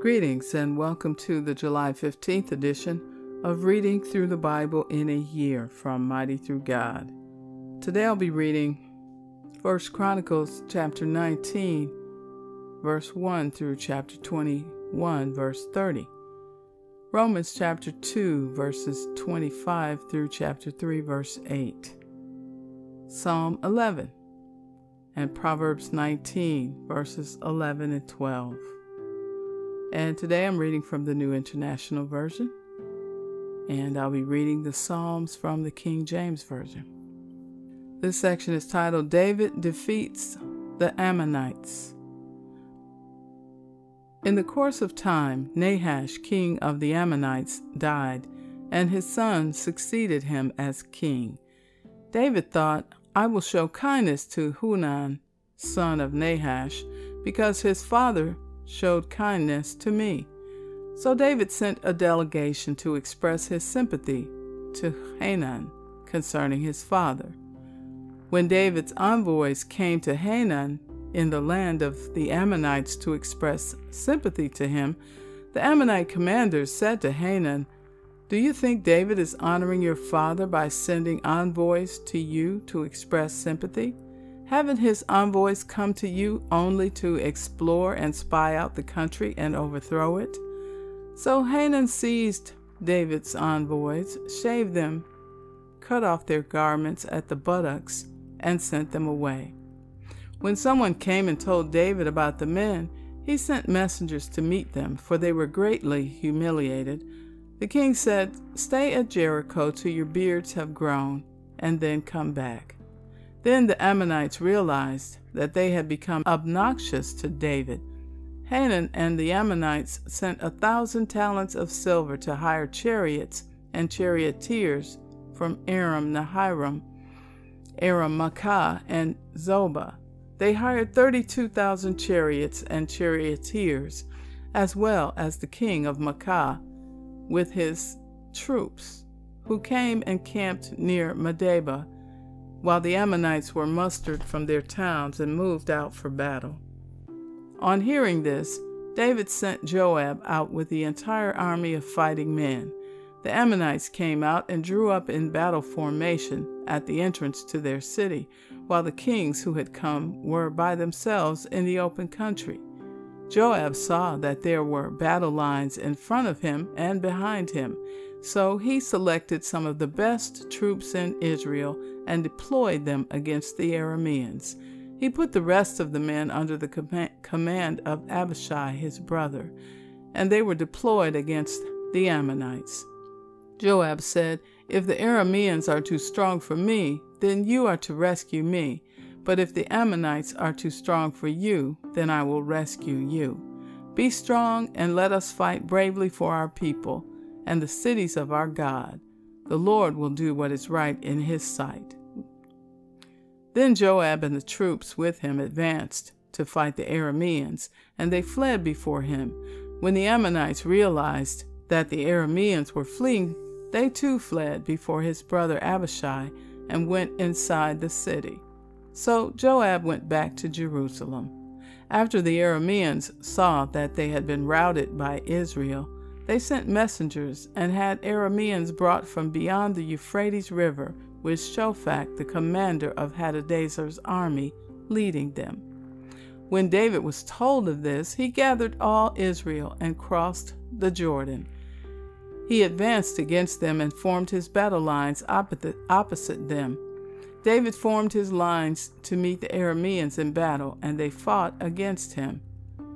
Greetings and welcome to the July 15th edition of Reading Through the Bible in a Year from Mighty Through God. Today I'll be reading 1 Chronicles chapter 19 verse 1 through chapter 21 verse 30. Romans chapter 2 verses 25 through chapter 3 verse 8. Psalm 11 and Proverbs 19 verses 11 and 12. And today I'm reading from the New International Version, and I'll be reading the Psalms from the King James Version. This section is titled David Defeats the Ammonites. In the course of time, Nahash, king of the Ammonites, died, and his son succeeded him as king. David thought, I will show kindness to Hanun, son of Nahash, because his father showed kindness to me. So David sent a delegation to express his sympathy to Hanun concerning his father. When David's envoys came to Hanun in the land of the Ammonites to express sympathy to him, the Ammonite commanders said to Hanun, Do you think David is honoring your father by sending envoys to you to express sympathy? Haven't his envoys come to you only to explore and spy out the country and overthrow it? So Hanun seized David's envoys, shaved them, cut off their garments at the buttocks, and sent them away. When someone came and told David about the men, he sent messengers to meet them, for they were greatly humiliated. The king said, Stay at Jericho till your beards have grown, and then come back. Then the Ammonites realized that they had become obnoxious to David. Hanun and the Ammonites sent a thousand talents of silver to hire chariots and charioteers from Aram Naharaim, Aram Maacah, and Zobah. They hired 32,000 chariots and charioteers, as well as the king of Maacah with his troops, who came and camped near Medeba while the Ammonites were mustered from their towns and moved out for battle. On hearing this, David sent Joab out with the entire army of fighting men. The Ammonites came out and drew up in battle formation at the entrance to their city, while the kings who had come were by themselves in the open country. Joab saw that there were battle lines in front of him and behind him, so he selected some of the best troops in Israel and deployed them against the Arameans. He put the rest of the men under the command of Abishai his brother, and they were deployed against the Ammonites. Joab said, If the Arameans are too strong for me, then you are to rescue me. But if the Ammonites are too strong for you, then I will rescue you. Be strong and let us fight bravely for our people and the cities of our God. The Lord will do what is right in his sight. Then Joab and the troops with him advanced to fight the Arameans, and they fled before him. When the Ammonites realized that the Arameans were fleeing, they too fled before his brother Abishai and went inside the city. So Joab went back to Jerusalem. After the Arameans saw that they had been routed by Israel, they sent messengers and had Arameans brought from beyond the Euphrates River, with Shophak, the commander of Hadadezer's army, leading them. When David was told of this, he gathered all Israel and crossed the Jordan. He advanced against them and formed his battle lines opposite them. David formed his lines to meet the Arameans in battle, and they fought against him.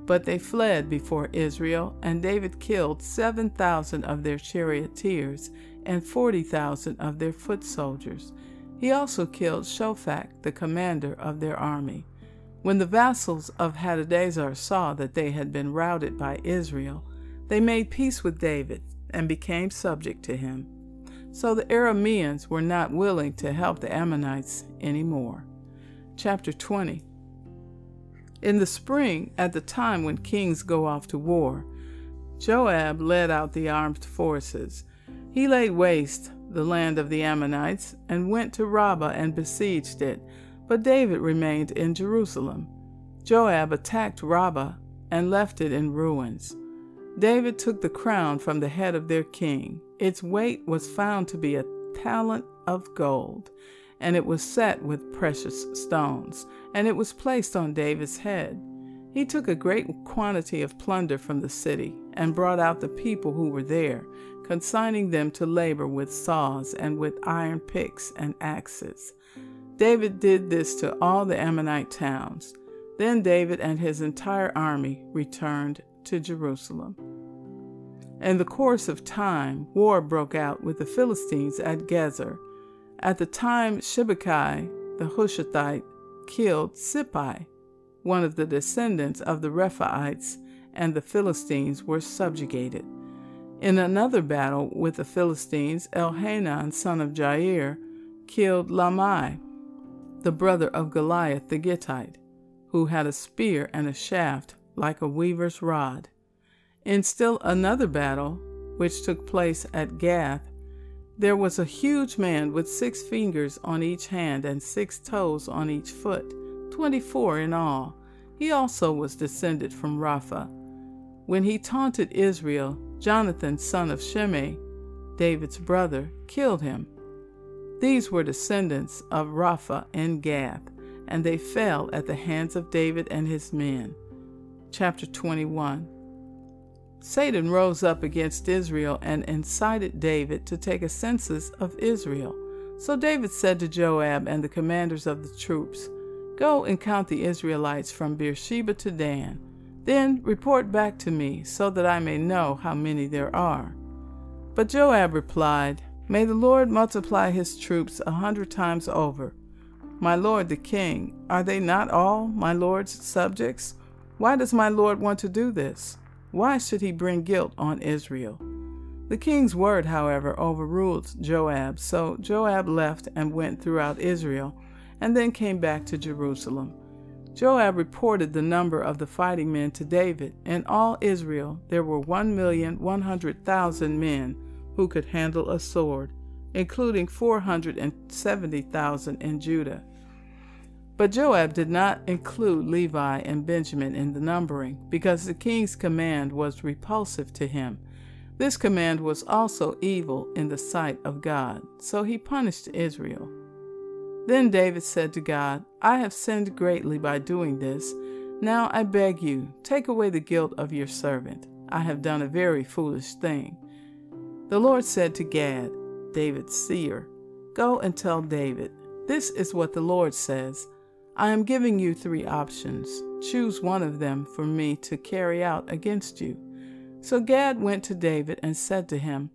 But they fled before Israel, and David killed 7,000 of their charioteers and 40,000 of their foot soldiers. He also killed Shophak, the commander of their army. When the vassals of Hadadezer saw that they had been routed by Israel, they made peace with David and became subject to him. So the Arameans were not willing to help the Ammonites anymore. Chapter 20 in the spring, at the time when kings go off to war, Joab led out the armed forces. He laid waste the land of the Ammonites and went to Rabbah and besieged it, but David remained in Jerusalem. Joab attacked Rabbah and left it in ruins. David took the crown from the head of their king. Its weight was found to be a talent of gold, and it was set with precious stones, and it was placed on David's head. He took a great quantity of plunder from the city, and brought out the people who were there, consigning them to labor with saws and with iron picks and axes. David did this to all the Ammonite towns. Then David and his entire army returned to Jerusalem. In the course of time, war broke out with the Philistines at Gezer. At the time, Sibbecai the Hushathite killed Sippai, one of the descendants of the Rephaites, and the Philistines were subjugated. In another battle with the Philistines, Elhanan, son of Jair, killed Lahmi, the brother of Goliath the Gittite, who had a spear and a shaft like a weaver's rod. In still another battle, which took place at Gath, there was a huge man with six fingers on each hand and six toes on each foot, twenty four in all. He also was descended from Rapha. When he taunted Israel, Jonathan, son of Shimei, David's brother, killed him. These were descendants of Rapha and Gath, and they fell at the hands of David and his men. Chapter 21 Satan rose up against Israel and incited David to take a census of Israel. So David said to Joab and the commanders of the troops, Go and count the Israelites from Beersheba to Dan. Then report back to me, so that I may know how many there are. But Joab replied, May the Lord multiply his troops a hundred times over. My lord the king, are they not all my lord's subjects? Why does my lord want to do this? Why should he bring guilt on Israel? The king's word, however, overruled Joab, so Joab left and went throughout Israel, and then came back to Jerusalem. Joab reported the number of the fighting men to David. In all Israel there were one million one hundred thousand men who could handle a sword, including four hundred and seventy thousand in Judah. But Joab did not include Levi and Benjamin in the numbering, because the king's command was repulsive to him. This command was also evil in the sight of God, so he punished Israel. Then David said to God, I have sinned greatly by doing this. Now I beg you, take away the guilt of your servant. I have done a very foolish thing. The Lord said to Gad, David's seer, Go and tell David, This is what the Lord says. I am giving you three options. Choose one of them for me to carry out against you. So Gad went to David and said to him,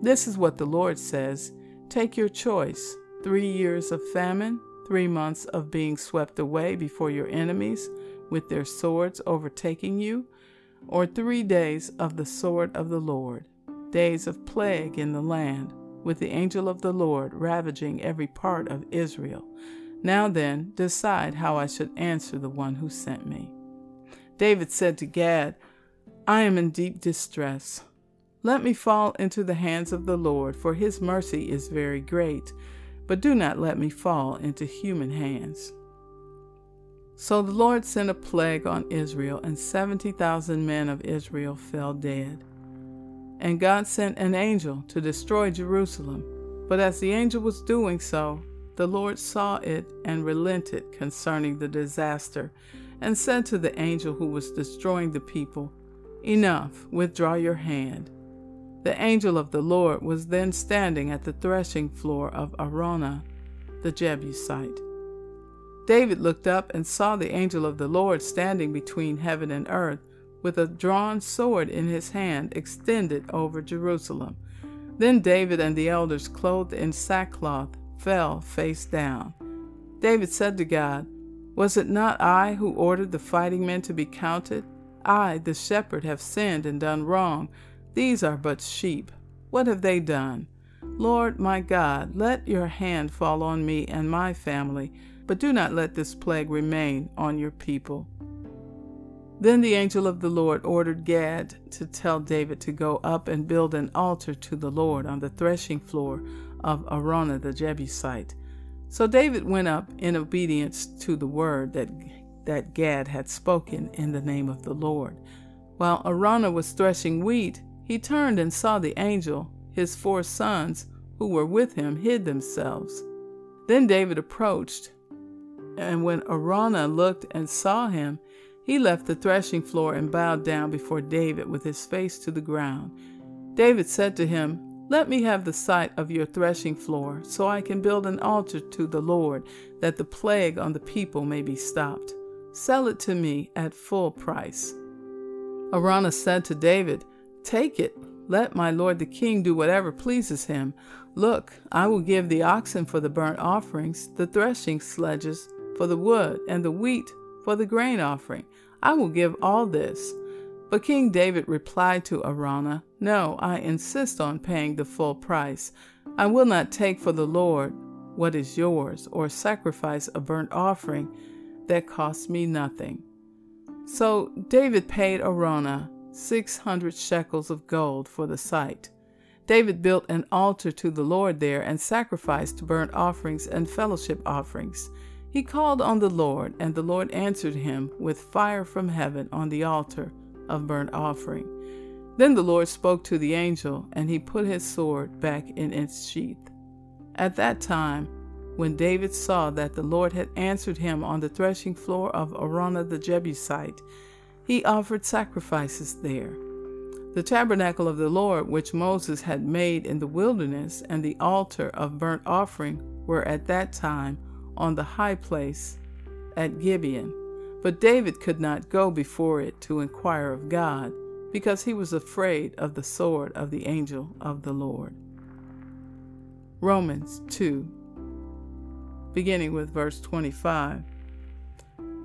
This is what the Lord says Take your choice three years of famine, three months of being swept away before your enemies with their swords overtaking you, or three days of the sword of the Lord, days of plague in the land, with the angel of the Lord ravaging every part of Israel now then, decide how I should answer the one who sent me. David said to Gad, I am in deep distress. Let me fall into the hands of the Lord, for his mercy is very great, but do not let me fall into human hands. So the Lord sent a plague on Israel, and 70,000 men of Israel fell dead. And God sent an angel to destroy Jerusalem. But as the angel was doing so, the Lord saw it and relented concerning the disaster, and said to the angel who was destroying the people, Enough, withdraw your hand. The angel of the Lord was then standing at the threshing floor of Araunah the Jebusite. David looked up and saw the angel of the Lord standing between heaven and earth, with a drawn sword in his hand extended over Jerusalem. Then David and the elders, clothed in sackcloth, fell face down. David said to God, Was it not I who ordered the fighting men to be counted? I, the shepherd, have sinned and done wrong. These are but sheep. What have they done? Lord my God, let your hand fall on me and my family, but do not let this plague remain on your people. Then the angel of the Lord ordered Gad to tell David to go up and build an altar to the Lord on the threshing floor of Araunah the Jebusite. So David went up in obedience to the word that, that Gad had spoken in the name of the Lord. While Araunah was threshing wheat, he turned and saw the angel. His four sons, who were with him, hid themselves. Then David approached, and when Araunah looked and saw him, he left the threshing floor and bowed down before David with his face to the ground. David said to him, Let me have the site of your threshing floor, so I can build an altar to the Lord, that the plague on the people may be stopped. Sell it to me at full price. Araunah said to David, Take it, let my lord the king do whatever pleases him. Look, I will give the oxen for the burnt offerings, the threshing sledges for the wood, and the wheat for the grain offering. I will give all this. But King David replied to Araunah, No, I insist on paying the full price. I will not take for the Lord what is yours, or sacrifice a burnt offering that costs me nothing. So David paid Araunah 600 shekels of gold for the site. David built an altar to the Lord there and sacrificed burnt offerings and fellowship offerings. He called on the Lord, and the Lord answered him with fire from heaven on the altar of burnt offering. Then the Lord spoke to the angel, and he put his sword back in its sheath. At that time, when David saw that the Lord had answered him on the threshing floor of Araunah the Jebusite, he offered sacrifices there. The tabernacle of the Lord, which Moses had made in the wilderness, and the altar of burnt offering were at that time on the high place at Gibeon. But David could not go before it to inquire of God, because he was afraid of the sword of the angel of the Lord. Romans 2, beginning with verse 25.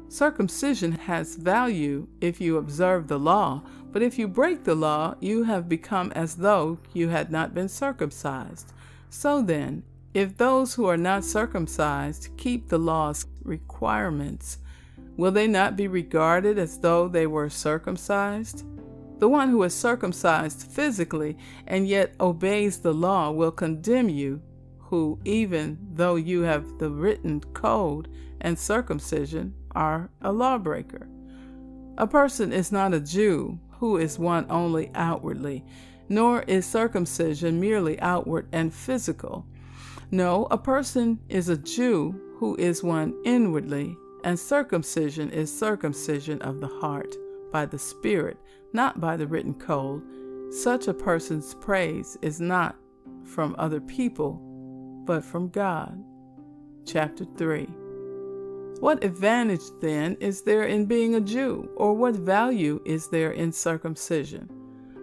Circumcision has value if you observe the law, but if you break the law, you have become as though you had not been circumcised. So then, if those who are not circumcised keep the law's requirements, will they not be regarded as though they were circumcised? The one who is circumcised physically and yet obeys the law will condemn you, who, even though you have the written code and circumcision, are a lawbreaker. A person is not a Jew who is one only outwardly, nor is circumcision merely outward and physical. No, a person is a Jew who is one inwardly, and circumcision is circumcision of the heart, by the Spirit, not by the written code. Such a person's praise is not from other people, but from God. Chapter 3 what advantage, then, is there in being a Jew, or what value is there in circumcision?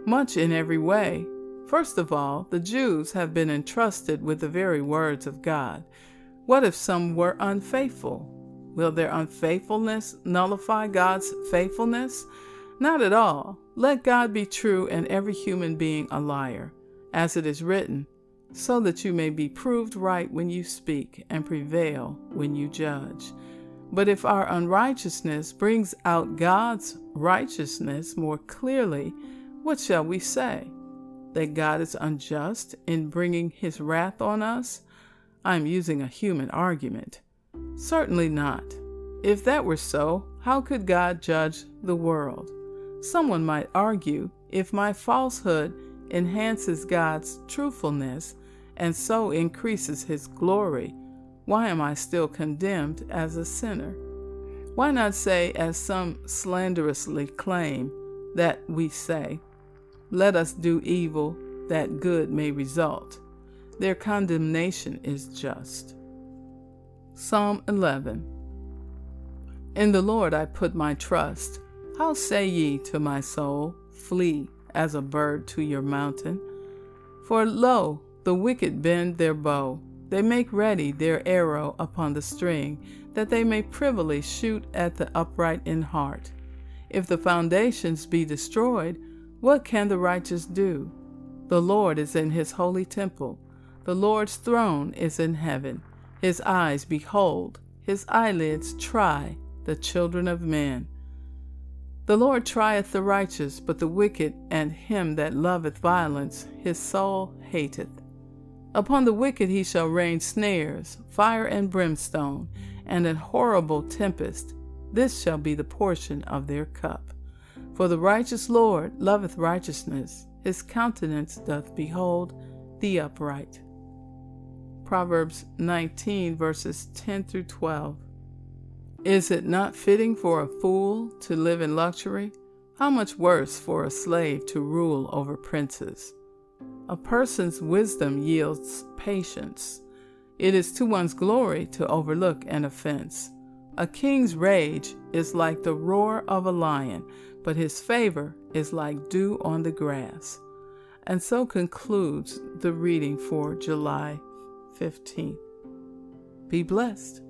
Much in every way. First of all, the Jews have been entrusted with the very words of God. What if some were unfaithful? Will their unfaithfulness nullify God's faithfulness? Not at all. Let God be true and every human being a liar, as it is written, so that you may be proved right when you speak and prevail when you judge. But if our unrighteousness brings out God's righteousness more clearly, what shall we say? That God is unjust in bringing his wrath on us? I am using a human argument. Certainly not. If that were so, how could God judge the world? Someone might argue if my falsehood enhances God's truthfulness and so increases his glory, why am I still condemned as a sinner? Why not say, as some slanderously claim, that we say, Let us do evil that good may result? Their condemnation is just. Psalm 11 In the Lord I put my trust. How say ye to my soul, Flee as a bird to your mountain? For lo, the wicked bend their bow they make ready their arrow upon the string, that they may privily shoot at the upright in heart. If the foundations be destroyed, what can the righteous do? The Lord is in his holy temple. The Lord's throne is in heaven. His eyes behold, his eyelids try the children of men. The Lord trieth the righteous, but the wicked and him that loveth violence his soul hateth. Upon the wicked he shall rain snares, fire and brimstone, and an horrible tempest. This shall be the portion of their cup. For the righteous Lord loveth righteousness, his countenance doth behold the upright. Proverbs 19, verses 10 through 12. Is it not fitting for a fool to live in luxury? How much worse for a slave to rule over princes? A person's wisdom yields patience. It is to one's glory to overlook an offense. A king's rage is like the roar of a lion, but his favor is like dew on the grass. And so concludes the reading for July 15th. Be blessed.